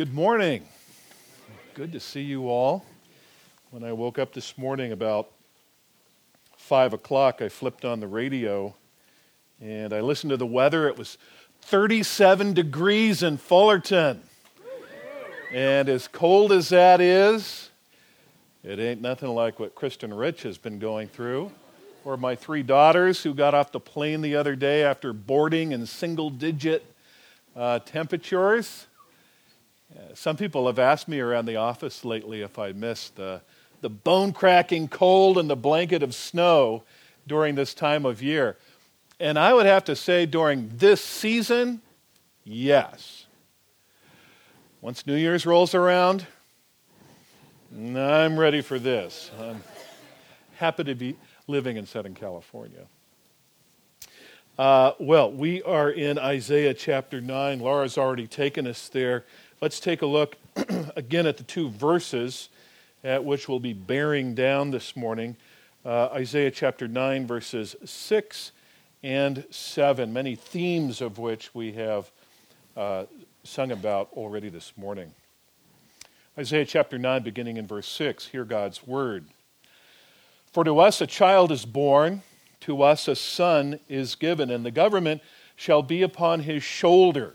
Good morning. Good to see you all. When I woke up this morning about 5 o'clock, I flipped on the radio and I listened to the weather. It was 37 degrees in Fullerton. And as cold as that is, it ain't nothing like what Kristen Rich has been going through, or my three daughters who got off the plane the other day after boarding in single digit uh, temperatures. Some people have asked me around the office lately if I missed the, the bone cracking cold and the blanket of snow during this time of year. And I would have to say, during this season, yes. Once New Year's rolls around, I'm ready for this. I'm happy to be living in Southern California. Uh, well, we are in Isaiah chapter 9. Laura's already taken us there. Let's take a look again at the two verses at which we'll be bearing down this morning uh, Isaiah chapter 9, verses 6 and 7, many themes of which we have uh, sung about already this morning. Isaiah chapter 9, beginning in verse 6, hear God's word. For to us a child is born, to us a son is given, and the government shall be upon his shoulder.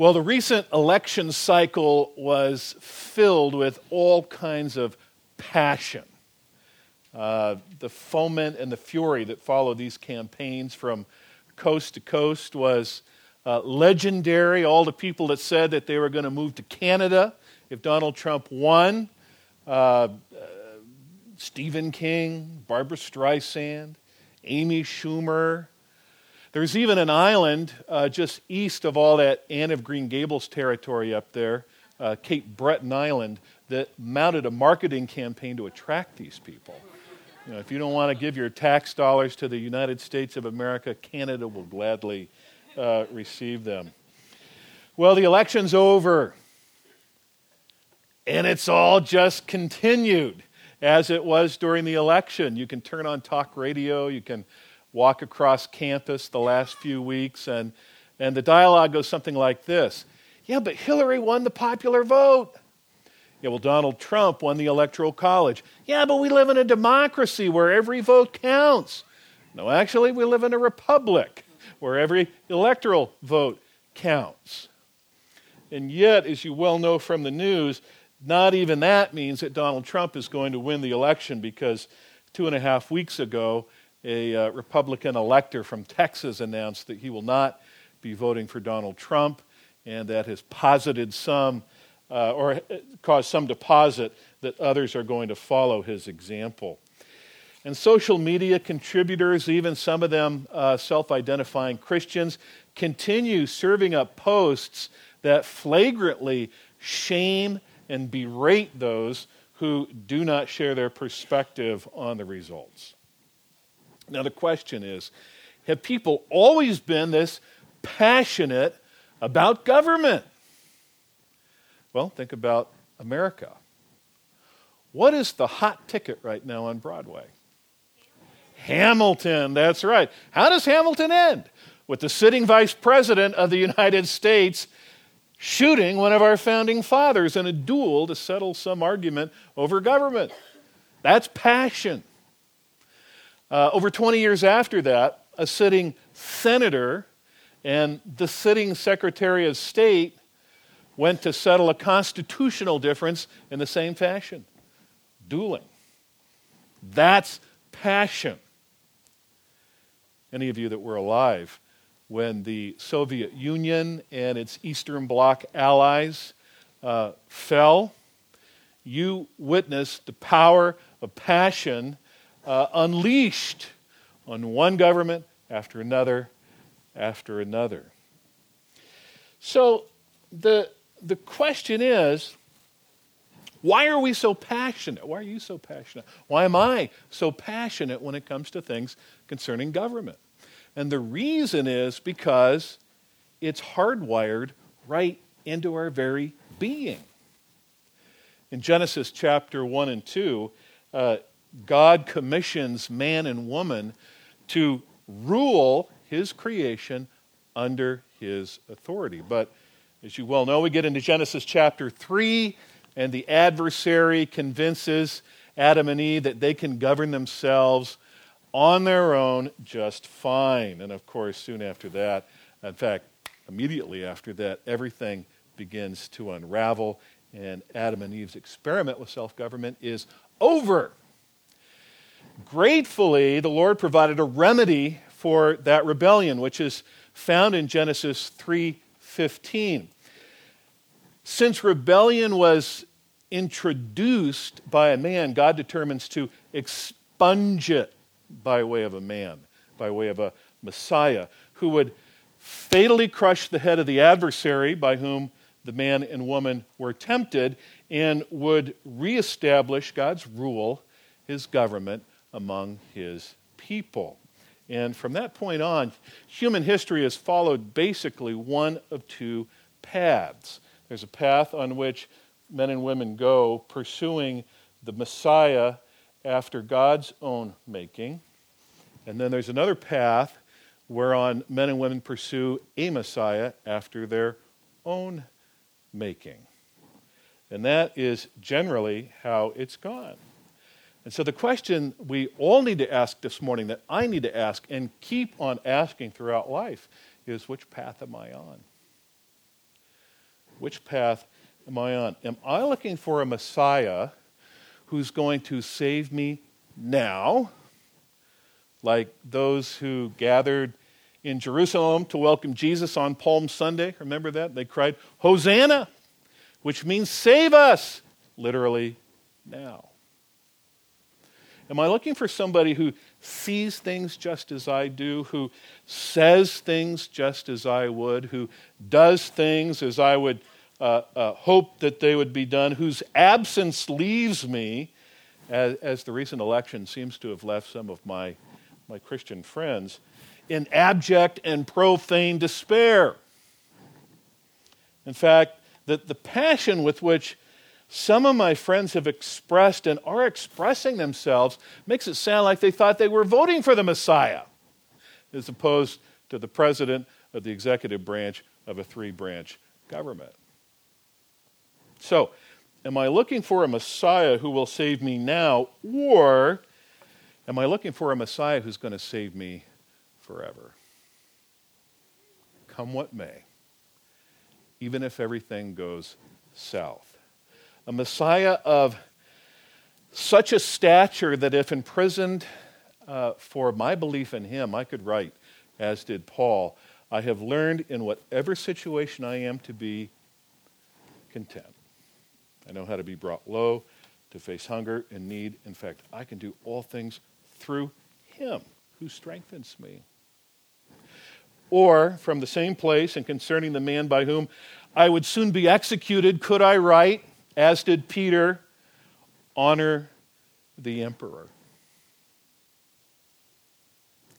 Well, the recent election cycle was filled with all kinds of passion. Uh, the foment and the fury that followed these campaigns from coast to coast was uh, legendary. All the people that said that they were going to move to Canada if Donald Trump won uh, uh, Stephen King, Barbra Streisand, Amy Schumer, there's even an island uh, just east of all that Anne of Green Gables territory up there, uh, Cape Breton Island, that mounted a marketing campaign to attract these people. You know, if you don't want to give your tax dollars to the United States of America, Canada will gladly uh, receive them. Well, the election's over, and it's all just continued as it was during the election. You can turn on talk radio, you can walk across campus the last few weeks, and, and the dialogue goes something like this Yeah, but Hillary won the popular vote. Yeah, well, Donald Trump won the Electoral College. Yeah, but we live in a democracy where every vote counts. No, actually, we live in a republic where every electoral vote counts. And yet, as you well know from the news, not even that means that Donald Trump is going to win the election because two and a half weeks ago, a uh, Republican elector from Texas announced that he will not be voting for Donald Trump, and that has posited some, uh, or uh, caused some deposit that others are going to follow his example. And social media contributors, even some of them uh, self identifying Christians, continue serving up posts that flagrantly shame and berate those who do not share their perspective on the results. Now, the question is have people always been this passionate about government? Well, think about America. What is the hot ticket right now on Broadway? Hamilton, that's right. How does Hamilton end? With the sitting vice president of the United States shooting one of our founding fathers in a duel to settle some argument over government. That's passion. Uh, over 20 years after that, a sitting senator and the sitting secretary of state went to settle a constitutional difference in the same fashion dueling. That's passion. Any of you that were alive when the Soviet Union and its Eastern Bloc allies uh, fell, you witnessed the power of passion uh, unleashed on one government after another after another. So the, the question is why are we so passionate? Why are you so passionate? Why am I so passionate when it comes to things concerning government? And the reason is because it's hardwired right into our very being. In Genesis chapter 1 and 2, uh, God commissions man and woman to rule his creation under his authority. But as you well know, we get into Genesis chapter 3, and the adversary convinces Adam and Eve that they can govern themselves on their own just fine. And of course, soon after that, in fact, immediately after that, everything begins to unravel, and Adam and Eve's experiment with self government is over. Gratefully, the Lord provided a remedy for that rebellion, which is found in Genesis 3:15. Since rebellion was introduced by a man, God determines to expunge it by way of a man, by way of a Messiah, who would fatally crush the head of the adversary by whom the man and woman were tempted and would reestablish God's rule, his government among his people. And from that point on, human history has followed basically one of two paths. There's a path on which men and women go pursuing the Messiah after God's own making. And then there's another path whereon men and women pursue a Messiah after their own making. And that is generally how it's gone. And so the question we all need to ask this morning, that I need to ask and keep on asking throughout life, is which path am I on? Which path am I on? Am I looking for a Messiah who's going to save me now, like those who gathered in Jerusalem to welcome Jesus on Palm Sunday? Remember that? They cried, Hosanna, which means save us, literally now. Am I looking for somebody who sees things just as I do, who says things just as I would, who does things as I would uh, uh, hope that they would be done, whose absence leaves me, as, as the recent election seems to have left some of my, my Christian friends, in abject and profane despair? In fact, that the passion with which some of my friends have expressed and are expressing themselves makes it sound like they thought they were voting for the Messiah, as opposed to the president of the executive branch of a three branch government. So, am I looking for a Messiah who will save me now, or am I looking for a Messiah who's going to save me forever? Come what may, even if everything goes south a Messiah of such a stature that if imprisoned uh, for my belief in him, I could write, as did Paul, I have learned in whatever situation I am to be content. I know how to be brought low, to face hunger and need. In fact, I can do all things through him who strengthens me. Or, from the same place and concerning the man by whom I would soon be executed, could I write, as did Peter, honor the emperor.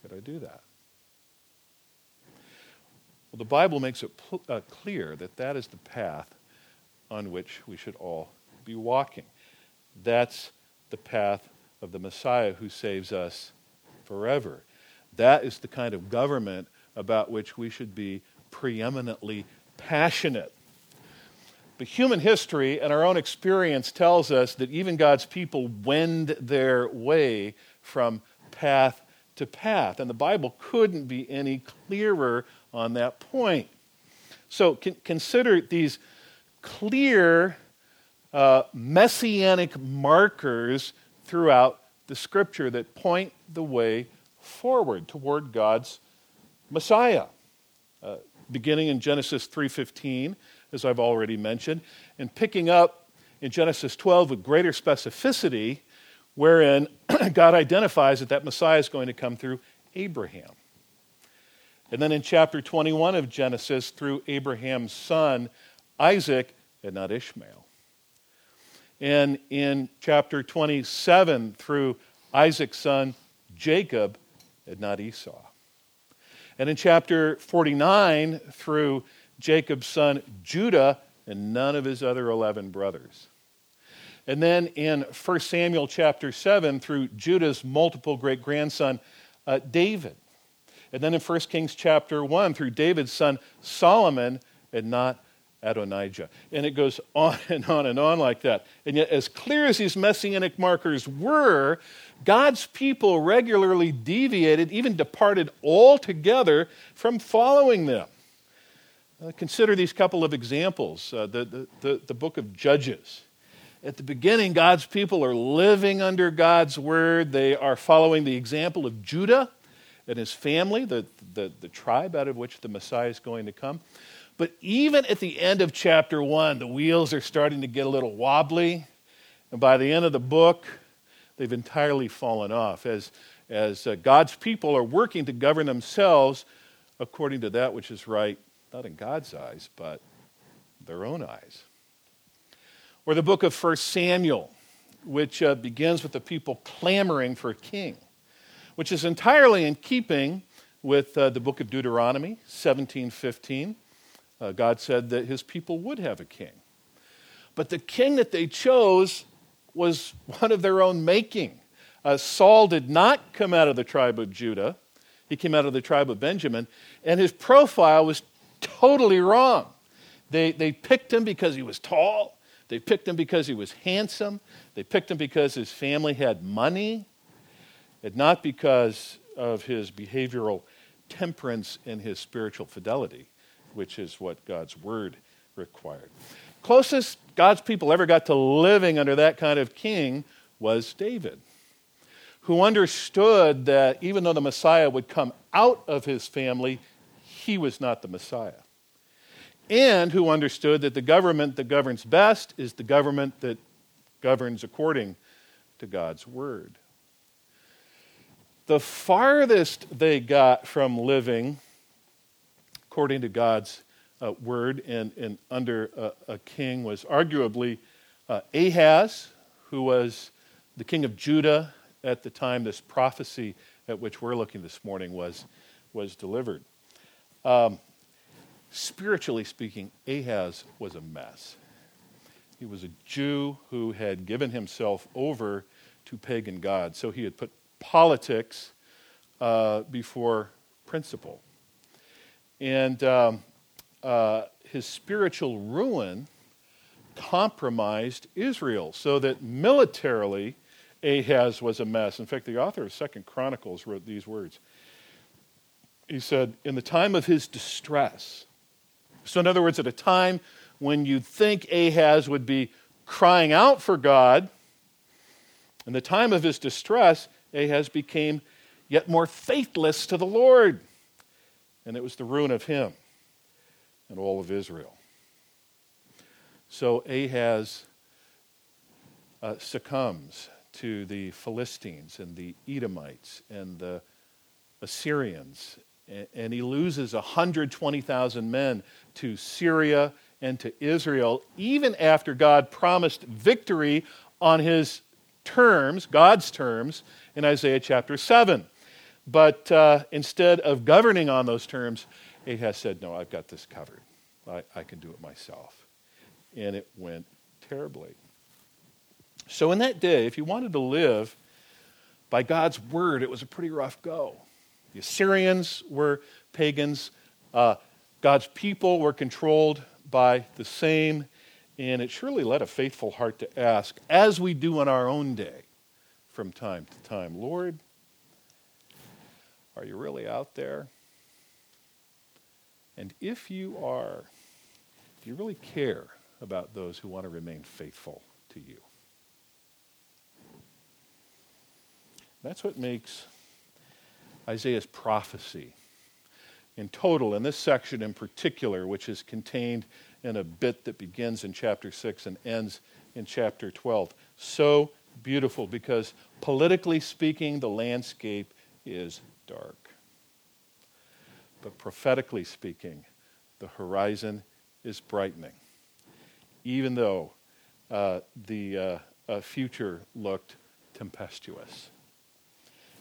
Could I do that? Well, the Bible makes it pl- uh, clear that that is the path on which we should all be walking. That's the path of the Messiah who saves us forever. That is the kind of government about which we should be preeminently passionate. But human history and our own experience tells us that even God's people wend their way from path to path. And the Bible couldn't be any clearer on that point. So consider these clear uh, messianic markers throughout the scripture that point the way forward toward God's Messiah. Uh, beginning in Genesis 3:15, as I've already mentioned, and picking up in Genesis 12 with greater specificity, wherein God identifies that that Messiah is going to come through Abraham. And then in chapter 21 of Genesis, through Abraham's son, Isaac, and not Ishmael. And in chapter 27, through Isaac's son, Jacob, and not Esau. And in chapter 49, through Jacob's son, Judah, and none of his other 11 brothers. And then in 1 Samuel chapter 7, through Judah's multiple great grandson, uh, David. And then in 1 Kings chapter 1, through David's son, Solomon, and not Adonijah. And it goes on and on and on like that. And yet, as clear as these messianic markers were, God's people regularly deviated, even departed altogether from following them. Uh, consider these couple of examples uh, the, the, the, the book of Judges. At the beginning, God's people are living under God's word. They are following the example of Judah and his family, the, the, the tribe out of which the Messiah is going to come. But even at the end of chapter one, the wheels are starting to get a little wobbly. And by the end of the book, they've entirely fallen off as, as uh, God's people are working to govern themselves according to that which is right, not in God's eyes, but their own eyes. Or the book of 1 Samuel, which uh, begins with the people clamoring for a king, which is entirely in keeping with uh, the book of Deuteronomy 17:15. Uh, God said that his people would have a king. But the king that they chose was one of their own making. Uh, Saul did not come out of the tribe of Judah, he came out of the tribe of Benjamin, and his profile was totally wrong. They, they picked him because he was tall, they picked him because he was handsome, they picked him because his family had money, and not because of his behavioral temperance and his spiritual fidelity, which is what God's word required. Closest God's people ever got to living under that kind of king was David, who understood that even though the Messiah would come out of his family, he was not the Messiah. And who understood that the government that governs best is the government that governs according to God's word. The farthest they got from living according to God's uh, word and, and under a, king was arguably uh, Ahaz, who was the king of Judah at the time this prophecy at which we're looking this morning was, was delivered. Um, spiritually speaking, Ahaz was a mess. He was a Jew who had given himself over to pagan gods. So he had put politics uh, before principle. And um, uh, his spiritual ruin compromised Israel, so that militarily Ahaz was a mess. In fact, the author of Second Chronicles wrote these words. He said, In the time of his distress, so in other words, at a time when you'd think Ahaz would be crying out for God, in the time of his distress, Ahaz became yet more faithless to the Lord. And it was the ruin of him and all of Israel. So Ahaz uh, succumbs to the Philistines and the Edomites and the Assyrians, and, he loses 120,000 men to Syria and to Israel, even after God promised victory on his terms, God's terms, in Isaiah chapter 7. But uh, instead of governing on those terms, Ahaz said, No, I've got this covered. I, I can do it myself. And it went terribly. So, in that day, if you wanted to live by God's word, it was a pretty rough go. The Assyrians were pagans, uh, God's people were controlled by the same, and it surely led a faithful heart to ask, as we do in our own day from time to time, Lord, are you really out there? And if you are, do you really care about those who want to remain faithful to you? That's what makes Isaiah's prophecy in total, in this section in particular, which is contained in a bit that begins in chapter 6 and ends in chapter 12, so beautiful because politically speaking, the landscape is dark. But prophetically speaking, the horizon is brightening, even though uh, the uh, uh, future looked tempestuous.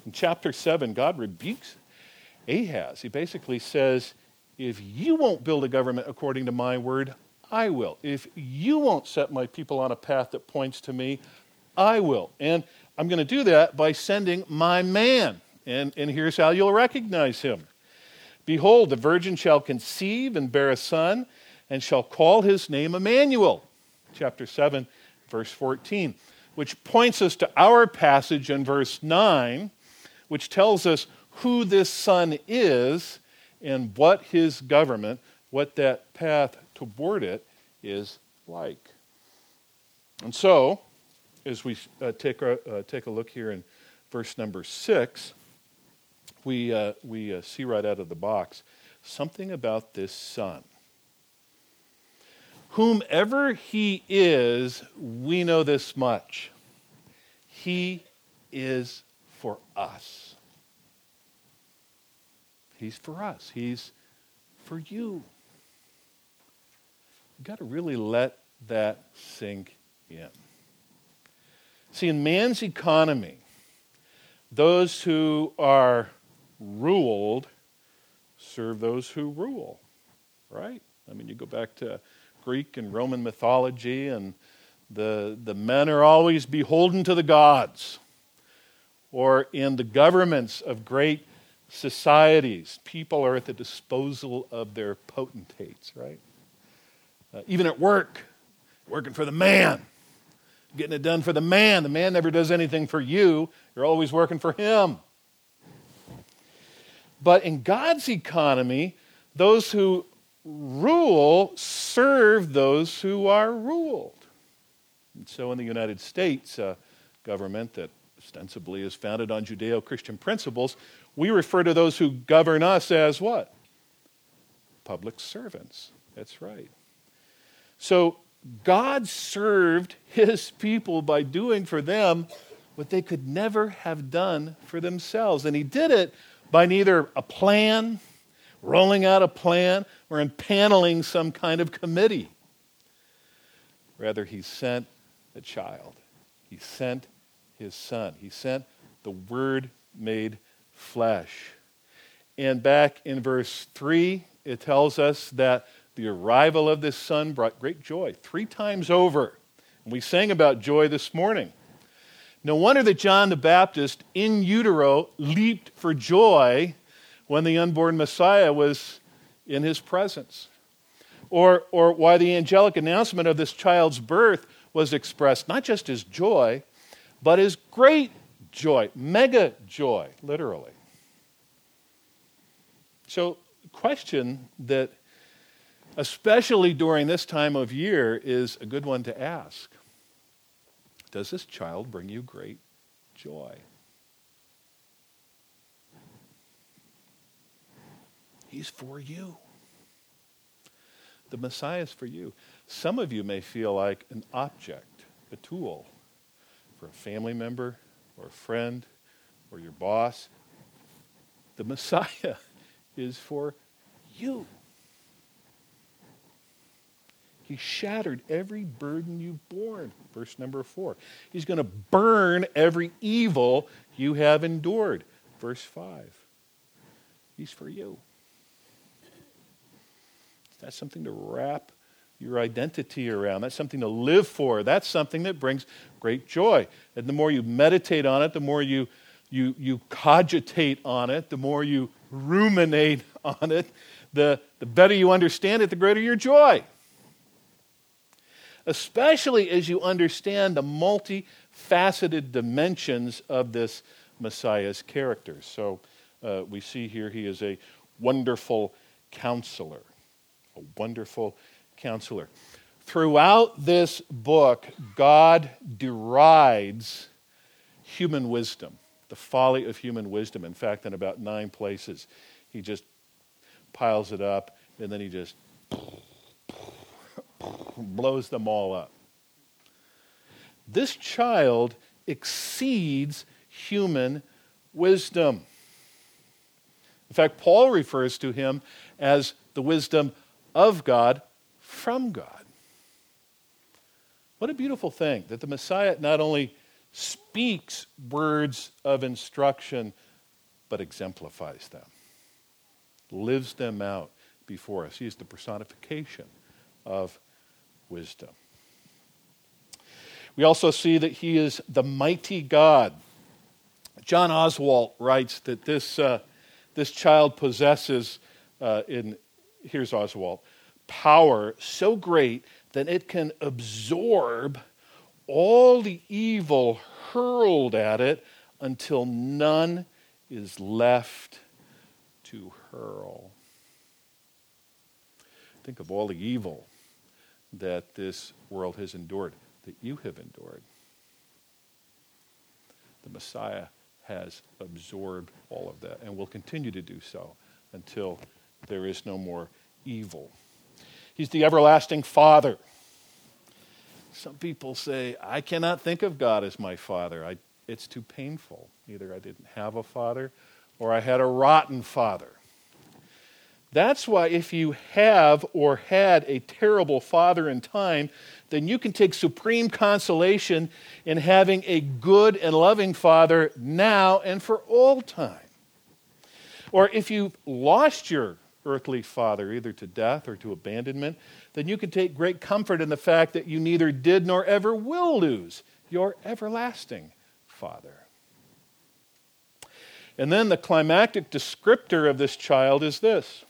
In chapter 7, God rebukes Ahaz. He basically says, If you won't build a government according to my word, I will. If you won't set my people on a path that points to me, I will. And I'm going to do that by sending my man. And, and here's how you'll recognize him Behold, the virgin shall conceive and bear a son, and shall call his name Emmanuel. Chapter 7, verse 14, which points us to our passage in verse 9, which tells us who this son is and what his government, what that path toward it is like. And so, as we uh, take, a, uh, take a look here in verse number 6, we, uh, we uh, see right out of the box something about this son. Whomever he is, we know this much. He is for us. He's for us. He's for you. You've got to really let that sink in. See, in man's economy, those who are ruled serve those who rule, right? I mean, you go back to Greek and Roman mythology, and the, the men are always beholden to the gods. Or in the governments of great societies, people are at the disposal of their potentates, right? Uh, even at work, working for the man, getting it done for the man. The man never does anything for you, you're always working for him. But in God's economy, those who rule serve those who are ruled. And so in the United States, a government that ostensibly is founded on Judeo Christian principles, we refer to those who govern us as what? Public servants. That's right. So God served his people by doing for them what they could never have done for themselves. And he did it by neither a plan, rolling out a plan, or impaneling some kind of committee. Rather, he sent a child. He sent his son. He sent the Word made flesh. And back in verse 3, it tells us that the arrival of this son brought great joy three times over. And we sang about joy this morning. No wonder that John the Baptist in utero leaped for joy when the unborn Messiah was in his presence. Or, or why the angelic announcement of this child's birth was expressed not just as joy, but is great joy, mega joy, literally. So, question that, especially during this time of year, is a good one to ask does this child bring you great joy? He's for you. The Messiah is for you. Some of you may feel like an object, a tool for a family member or a friend or your boss. The Messiah is for you. He shattered every burden you've borne. Verse number four. He's going to burn every evil you have endured. Verse five. He's for you. That's something to wrap your identity around. That's something to live for. That's something that brings great joy. And the more you meditate on it, the more you, you, you cogitate on it, the more you ruminate on it, the, the better you understand it, the greater your joy especially as you understand the multifaceted dimensions of this Messiah's character. So uh, we see here he is a wonderful counselor. A wonderful counselor. Throughout this book, God derides human wisdom, the folly of human wisdom. In fact, in about nine places, he just piles it up and then he just blows them all up. This child exceeds human wisdom. In fact, Paul refers to him as the wisdom of God from God. What a beautiful thing that the Messiah not only speaks words of instruction, but exemplifies them, lives them out before us. He is the personification of wisdom. We also see that he is the mighty God. John Oswalt writes that this, uh, this child possesses, uh, in, here's Oswalt, power so great that it can absorb all the evil hurled at it until none is left to hurl. Think of all the evil that this world has endured, that you have endured. The Messiah has absorbed all of that and will continue to do so until there is no more evil. He's the everlasting Father. Some people say, I cannot think of God as my Father. I, it's too painful. Either I didn't have a father or I had a rotten father. That's why, if you have or had a terrible father in time, then you can take supreme consolation in having a good and loving father now and for all time. Or if you lost your earthly father, either to death or to abandonment, then you can take great comfort in the fact that you neither did nor ever will lose your everlasting father. And then the climactic descriptor of this child is this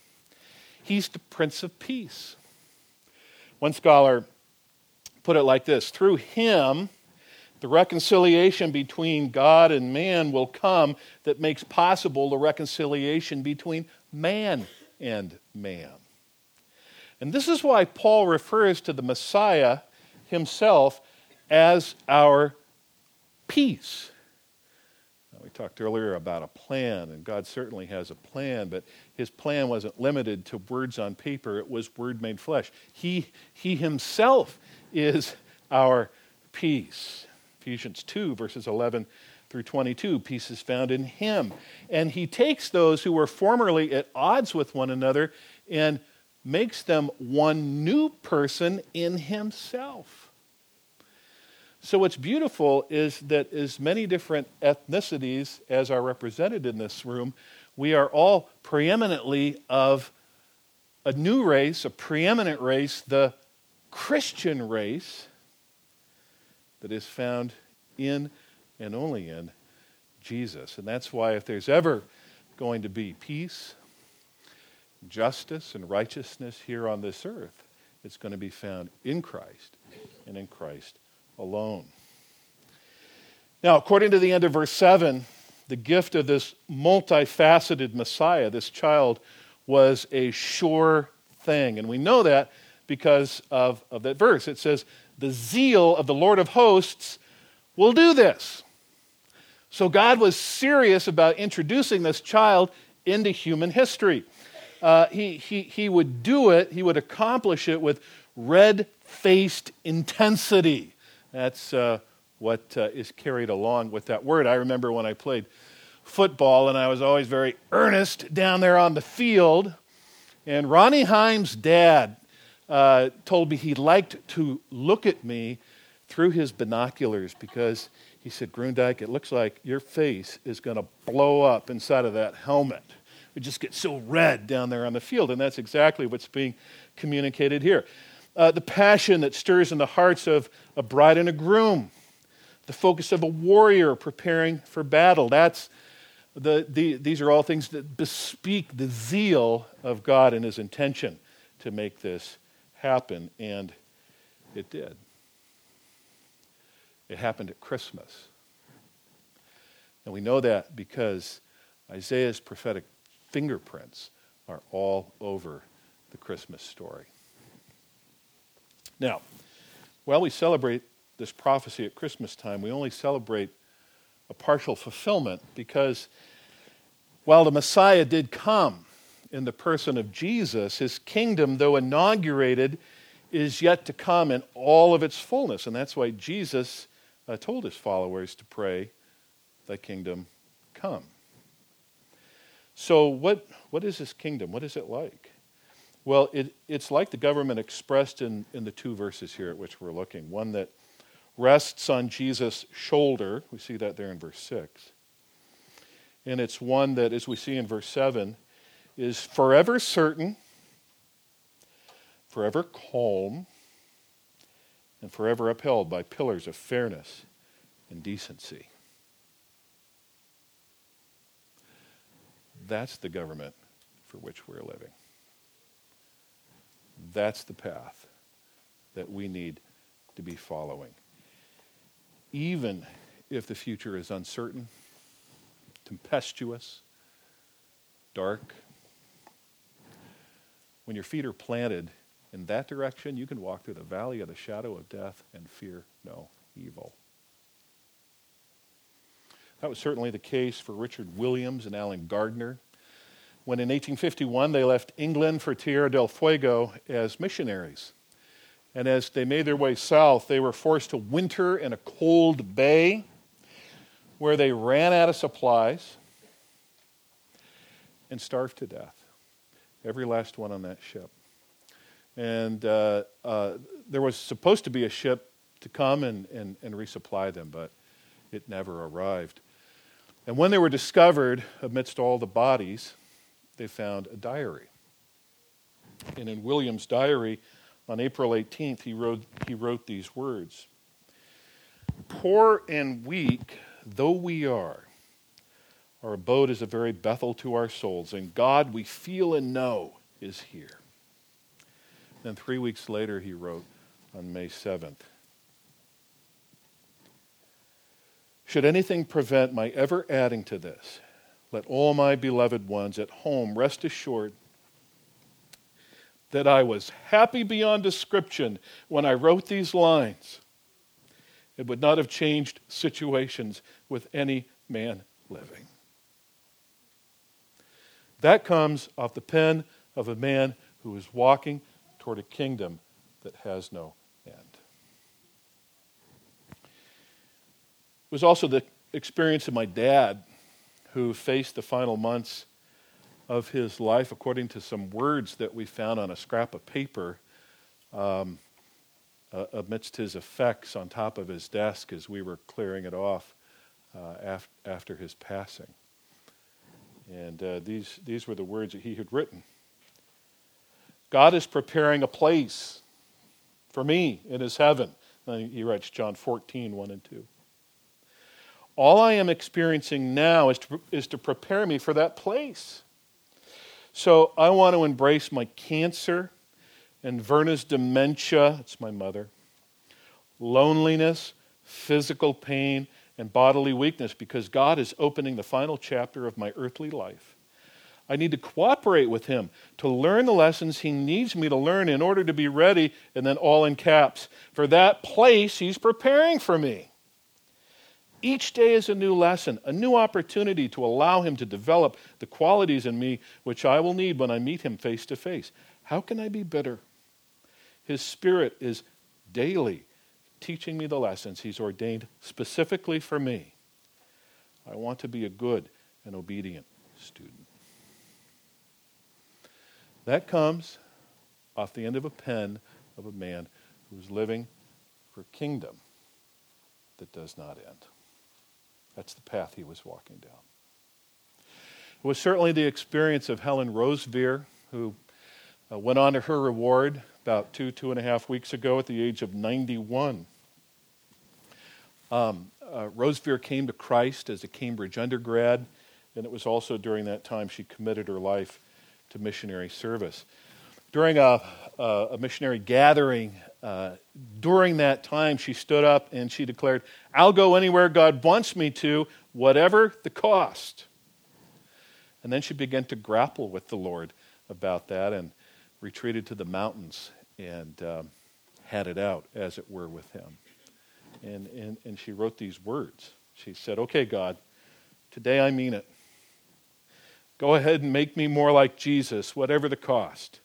He's the Prince of Peace. One scholar put it like this Through him, the reconciliation between God and man will come that makes possible the reconciliation between man and man. And this is why Paul refers to the Messiah himself as our peace We talked earlier about a plan, and God certainly has a plan, but his plan wasn't limited to words on paper, it was word made flesh. He, he himself is our peace. Ephesians 2, verses 11 through 22, peace is found in him. And he takes those who were formerly at odds with one another and makes them one new person in himself. So, what's beautiful is that as many different ethnicities as are represented in this room, we are all preeminently of a new race, a preeminent race, the Christian race that is found in and only in Jesus. And that's why, if there's ever going to be peace, justice, and righteousness here on this earth, it's going to be found in Christ and in Christ alone. Now, according to the end of verse 7, the gift of this multifaceted Messiah, this child, was a sure thing. And we know that because of, of that verse. It says, The zeal of the Lord of hosts will do this. So God was serious about introducing this child into human history. Uh, he, he, he would do it, he would accomplish it with red faced intensity. That's uh, what uh, is carried along with that word. I remember when I played football and I was always very earnest down there on the field. And Ronnie Heim's dad uh, told me he liked to look at me through his binoculars because he said, Grundyke, it looks like your face is going to blow up inside of that helmet. It just gets so red down there on the field. And that's exactly what's being communicated here uh, the passion that stirs in the hearts of a bride and a groom, the focus of a warrior preparing for battle. That's the, the, these are all things that bespeak the zeal of God and his intention to make this happen, and it did. It happened at Christmas. And we know that because Isaiah's prophetic fingerprints are all over the Christmas story. Now, while we celebrate this prophecy at Christmas time, we only celebrate a partial fulfillment because while the Messiah did come in the person of Jesus, his kingdom, though inaugurated, is yet to come in all of its fullness. And that's why Jesus uh, told his followers to pray, Thy kingdom come. So, what, what is this kingdom? What is it like? Well, it, it's like the government expressed in, in the two verses here at which we're looking. One that rests on Jesus' shoulder. We see that there in verse 6. And it's one that, as we see in verse 7, is forever certain, forever calm, and forever upheld by pillars of fairness and decency. That's the government for which we're living. That's the path that we need to be following. Even if the future is uncertain, tempestuous, dark, when your feet are planted in that direction, you can walk through the valley of the shadow of death and fear no evil. That was certainly the case for Richard Williams and Allen Gardiner when in 1851 they left England for Tierra del Fuego as missionaries. And as they made their way south, they were forced to winter in a cold bay where they ran out of supplies and starved to death. Every last one on that ship. And uh, uh, there was supposed to be a ship to come and, and, and resupply them, but it never arrived. And when they were discovered amidst all the bodies, they found a diary. And in William's diary, on April 18th, he wrote, he wrote these words Poor and weak though we are, our abode is a very Bethel to our souls, and God we feel and know is here. Then three weeks later, he wrote on May 7th Should anything prevent my ever adding to this, let all my beloved ones at home rest assured that I was happy beyond description when I wrote these lines. It would not have changed situations with any man living. That comes off the pen of a man who is walking toward a kingdom that has no end. It was also the experience of my dad who faced the final months of his life according to some words that we found on a scrap of paper um, uh, amidst his effects on top of his desk as we were clearing it off uh, af- after his passing. And uh, these, these were the words that he had written God is preparing a place for me in his heaven. he writes John 14, 1 and 2. All I am experiencing now is to, is to prepare me for that place. So I want to embrace my cancer and Verna's dementia, it's my mother, loneliness, physical pain, and bodily weakness because God is opening the final chapter of my earthly life. I need to cooperate with Him to learn the lessons He needs me to learn in order to be ready, and then all in caps, for that place He's preparing for me. Each day is a new lesson, a new opportunity to allow Him to develop the qualities in me which I will need when I meet Him face to face. How can I be bitter? His Spirit is daily teaching me the lessons He's ordained specifically for me. I want to be a good and obedient student. That comes off the end of a pen of a man who's living for a kingdom that does not end. That's the path he was walking down. It was certainly the experience of Helen Roseveare, who uh, went on to her reward about two, two and a half weeks ago at the age of 91. Um, uh, Roseveare came to Christ as a Cambridge undergrad, and it was also during that time she committed her life to missionary service. During a, a missionary gathering uh, during that time, she stood up and she declared, I'll go anywhere God wants me to, whatever the cost. And then she began to grapple with the Lord about that and retreated to the mountains and um, had it out, as it were, with Him. And, and, and she wrote these words. She said, Okay, God, today I mean it. Go ahead and make me more like Jesus, whatever the cost.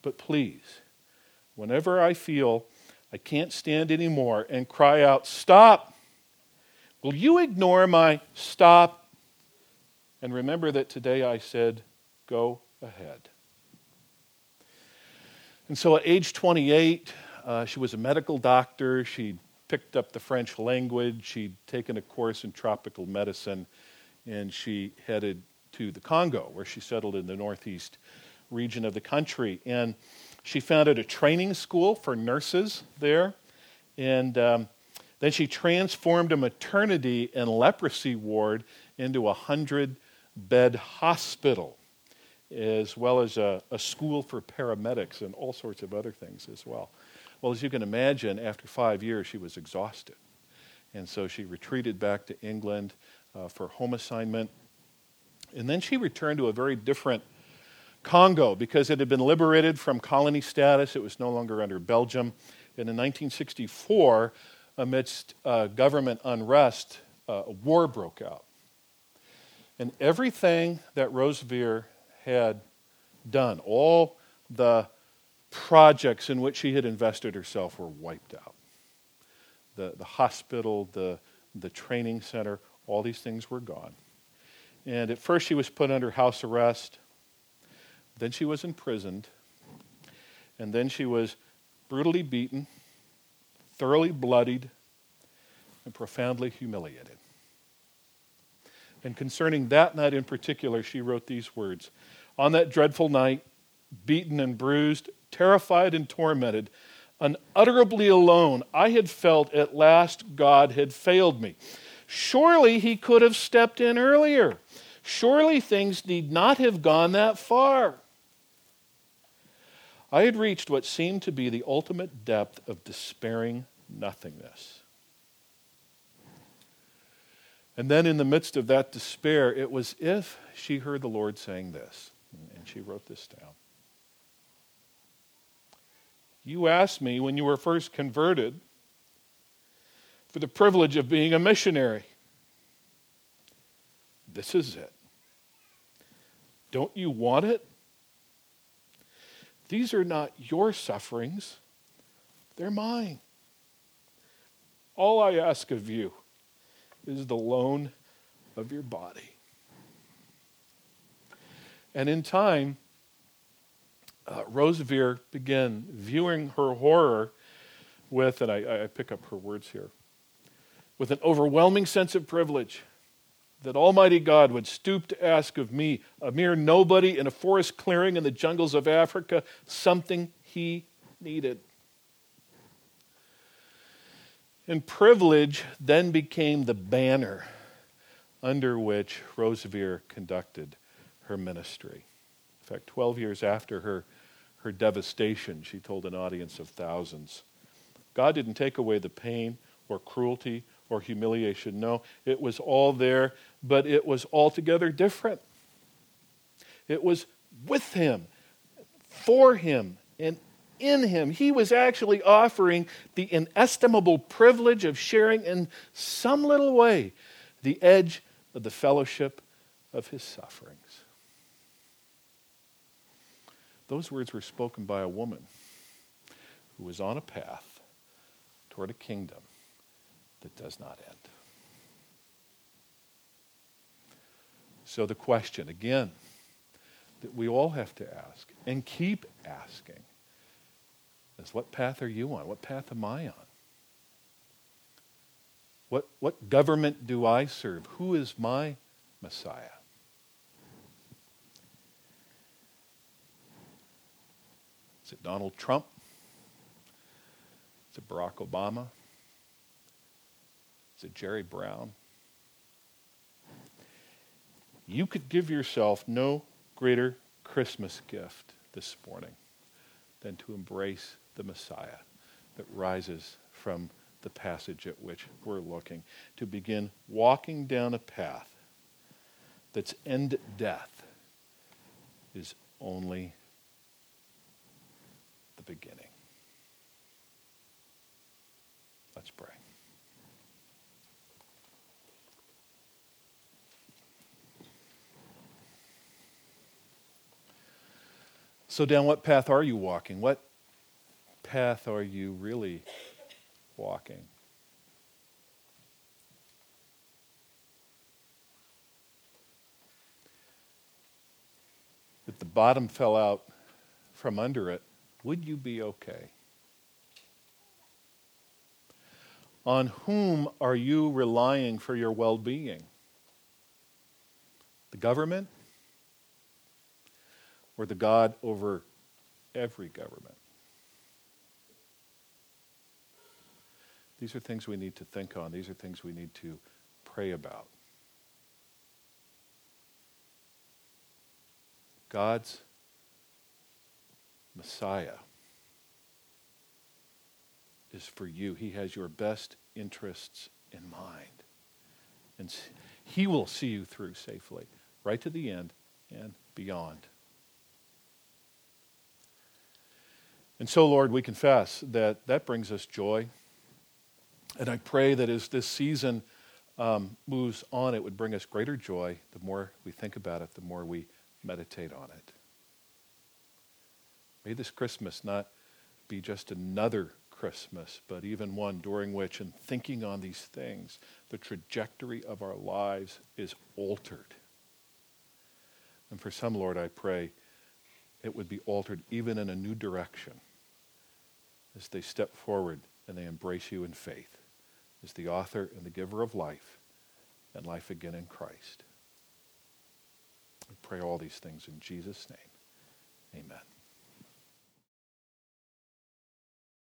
But please, whenever I feel I can't stand anymore and cry out, Stop! Will you ignore my stop And remember that today I said, Go ahead. And so at age 28, uh, she was a medical doctor. She picked up the French language. She'd taken a course in tropical medicine, and she headed to the Congo, where she settled in the northeast region of the country. And she founded a training school for nurses there. And um, then she transformed a maternity and leprosy ward into a 100 bed hospital, as well as a, a school for paramedics and all sorts of other things as well. Well, as you can imagine, after five years, she was exhausted. And so she retreated back to England uh, for home assignment. And then she returned to a very different Congo because it had been liberated from colony status. It was no longer under Belgium. And in 1964, amidst uh, government unrest, uh, a war broke out. And everything that Roseveare had done, all the projects in which she had invested herself were wiped out. The, the hospital, the, the training center, all these things were gone. And at first she was put under house arrest. Then she was imprisoned. And then she was brutally beaten, thoroughly bloodied, and profoundly humiliated. And concerning that night in particular, she wrote these words On that dreadful night, beaten and bruised, terrified and tormented, unutterably alone, I had felt at last God had failed me. Surely he could have stepped in earlier. Surely things need not have gone that far. I had reached what seemed to be the ultimate depth of despairing nothingness. And then, in the midst of that despair, it was if she heard the Lord saying this. And she wrote this down. You asked me when you were first converted for the privilege of being a missionary. This is it. Don't you want it? These are not your sufferings, they're mine. All I ask of you is the loan of your body. And in time, uh, Roseveare began viewing her horror with, and I, I pick up her words here, with an overwhelming sense of privilege that Almighty God would stoop to ask of me, a mere nobody in a forest clearing in the jungles of Africa, something he needed. And privilege then became the banner under which Roseveare conducted her ministry. In fact, 12 years after her, her devastation, she told an audience of thousands God didn't take away the pain or cruelty or humiliation. No, it was all there, but it was altogether different. It was with him, for him, and in him. He was actually offering the inestimable privilege of sharing in some little way the edge of the fellowship of his sufferings. Those words were spoken by a woman who was on a path toward a kingdom that does not end. So, the question again that we all have to ask and keep asking is what path are you on? What path am I on? What, what government do I serve? Who is my Messiah? Is it Donald Trump? Is it Barack Obama? It Jerry Brown? You could give yourself no greater Christmas gift this morning than to embrace the Messiah that rises from the passage at which we're looking, to begin walking down a path that's end death is only the beginning. Let's pray. So, down what path are you walking? What path are you really walking? if the bottom fell out from under it, would you be okay? On whom are you relying for your well being? The government or the God over every government? These are things we need to think on. These are things we need to pray about. God's Messiah is for you. He has your best interests in mind. And he will see you through safely, right to the end and beyond. And so, Lord, we confess that that brings us joy. And I pray that as this season um, moves on, it would bring us greater joy. The more we think about it, the more we meditate on it. May this Christmas not be just another Christmas, but even one during which, in thinking on these things, the trajectory of our lives is altered. And for some, Lord, I pray it would be altered even in a new direction as they step forward and they embrace you in faith as the author and the giver of life and life again in Christ. We pray all these things in Jesus' name. Amen.